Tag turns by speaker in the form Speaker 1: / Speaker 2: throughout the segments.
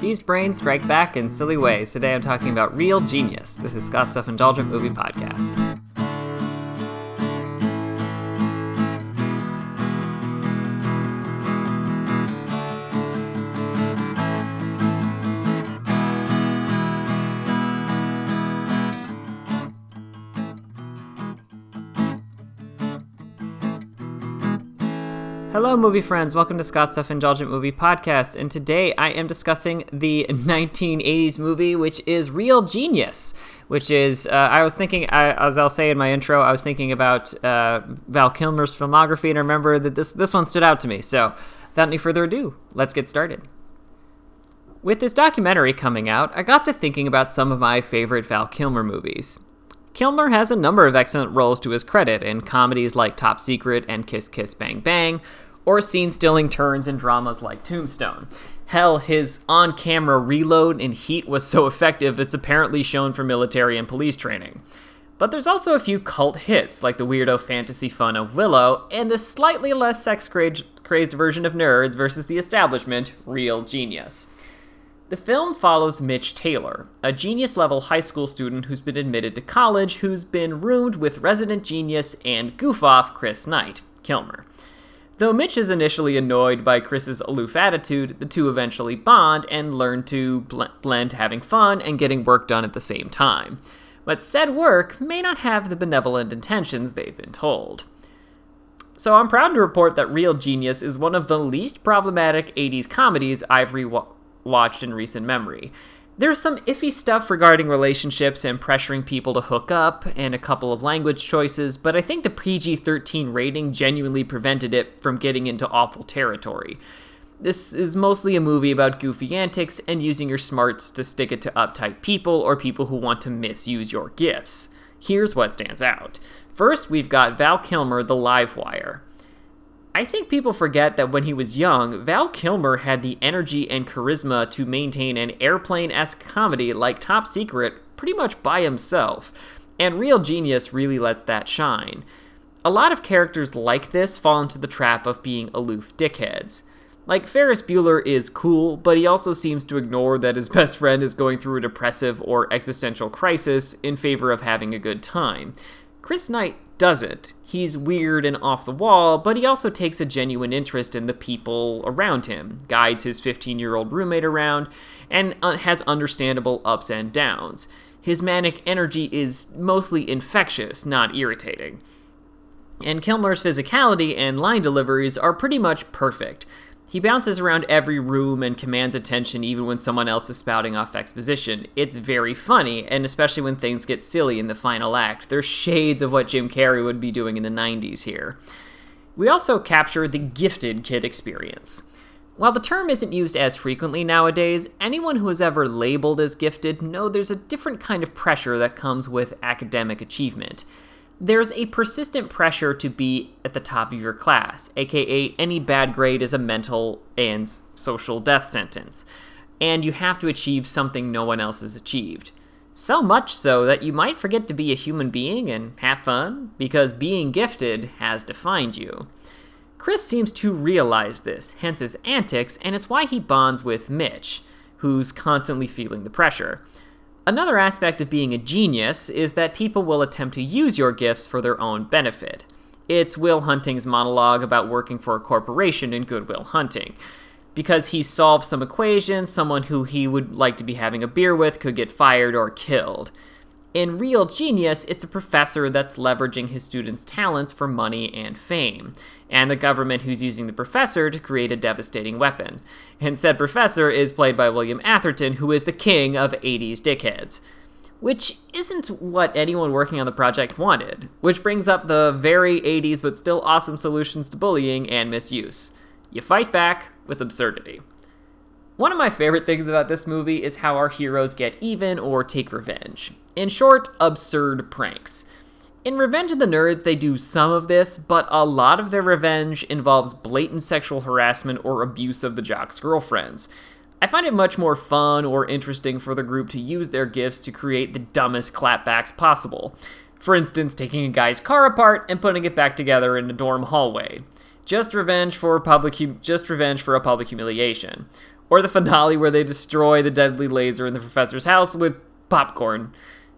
Speaker 1: These brains strike back in silly ways. Today I'm talking about Real Genius. This is Scott's Self Indulgent Movie Podcast. Hello, movie friends. Welcome to Scott's Self Indulgent Movie Podcast. And today I am discussing the 1980s movie, which is Real Genius. Which is, uh, I was thinking, I, as I'll say in my intro, I was thinking about uh, Val Kilmer's filmography, and I remember that this, this one stood out to me. So, without any further ado, let's get started. With this documentary coming out, I got to thinking about some of my favorite Val Kilmer movies. Kilmer has a number of excellent roles to his credit in comedies like Top Secret and Kiss Kiss Bang Bang, or scene stealing turns in dramas like Tombstone. Hell, his on camera reload in Heat was so effective it's apparently shown for military and police training. But there's also a few cult hits, like the weirdo fantasy fun of Willow, and the slightly less sex crazed version of Nerds versus the establishment, Real Genius. The film follows Mitch Taylor, a genius level high school student who's been admitted to college who's been roomed with resident genius and goof off Chris Knight, Kilmer. Though Mitch is initially annoyed by Chris's aloof attitude, the two eventually bond and learn to bl- blend having fun and getting work done at the same time. But said work may not have the benevolent intentions they've been told. So I'm proud to report that Real Genius is one of the least problematic 80s comedies I've rewatched in recent memory. There's some iffy stuff regarding relationships and pressuring people to hook up, and a couple of language choices, but I think the PG 13 rating genuinely prevented it from getting into awful territory. This is mostly a movie about goofy antics and using your smarts to stick it to uptight people or people who want to misuse your gifts. Here's what stands out. First, we've got Val Kilmer, the live wire. I think people forget that when he was young, Val Kilmer had the energy and charisma to maintain an airplane esque comedy like Top Secret pretty much by himself, and Real Genius really lets that shine. A lot of characters like this fall into the trap of being aloof dickheads. Like, Ferris Bueller is cool, but he also seems to ignore that his best friend is going through a depressive or existential crisis in favor of having a good time. Chris Knight doesn't. He's weird and off the wall, but he also takes a genuine interest in the people around him, guides his 15 year old roommate around, and uh, has understandable ups and downs. His manic energy is mostly infectious, not irritating. And Kilmer's physicality and line deliveries are pretty much perfect. He bounces around every room and commands attention even when someone else is spouting off exposition. It's very funny, and especially when things get silly in the final act. There's shades of what Jim Carrey would be doing in the 90s here. We also capture the gifted kid experience. While the term isn't used as frequently nowadays, anyone who is ever labeled as gifted know there's a different kind of pressure that comes with academic achievement there's a persistent pressure to be at the top of your class, aka, any bad grade is a mental and social death sentence, and you have to achieve something no one else has achieved. So much so that you might forget to be a human being and have fun, because being gifted has defined you. Chris seems to realize this, hence his antics, and it's why he bonds with Mitch, who's constantly feeling the pressure. Another aspect of being a genius is that people will attempt to use your gifts for their own benefit. It's Will Hunting's monologue about working for a corporation in Good Will Hunting. Because he solved some equation, someone who he would like to be having a beer with could get fired or killed. In Real Genius, it's a professor that's leveraging his students' talents for money and fame, and the government who's using the professor to create a devastating weapon. And said professor is played by William Atherton, who is the king of 80s dickheads. Which isn't what anyone working on the project wanted, which brings up the very 80s but still awesome solutions to bullying and misuse. You fight back with absurdity. One of my favorite things about this movie is how our heroes get even or take revenge. In short, absurd pranks. In Revenge of the Nerds, they do some of this, but a lot of their revenge involves blatant sexual harassment or abuse of the jock's girlfriends. I find it much more fun or interesting for the group to use their gifts to create the dumbest clapbacks possible. For instance, taking a guy's car apart and putting it back together in a dorm hallway. Just revenge for public just revenge for a public humiliation or the finale where they destroy the deadly laser in the professor's house with popcorn.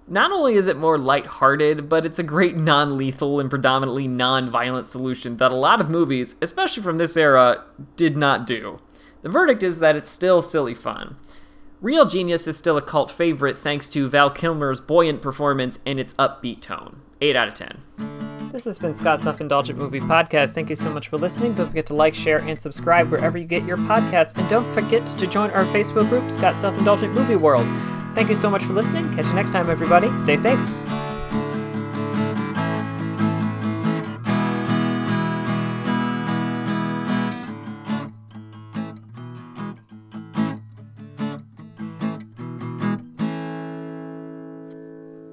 Speaker 1: Not only is it more lighthearted, but it's a great non lethal and predominantly non violent solution that a lot of movies, especially from this era, did not do. The verdict is that it's still silly fun. Real Genius is still a cult favorite thanks to Val Kilmer's buoyant performance and its upbeat tone. 8 out of 10. This has been Scott's Self Indulgent Movie Podcast. Thank you so much for listening. Don't forget to like, share, and subscribe wherever you get your podcasts. And don't forget to join our Facebook group, Scott's Self Indulgent Movie World. Thank you so much for listening. Catch you next time, everybody. Stay safe.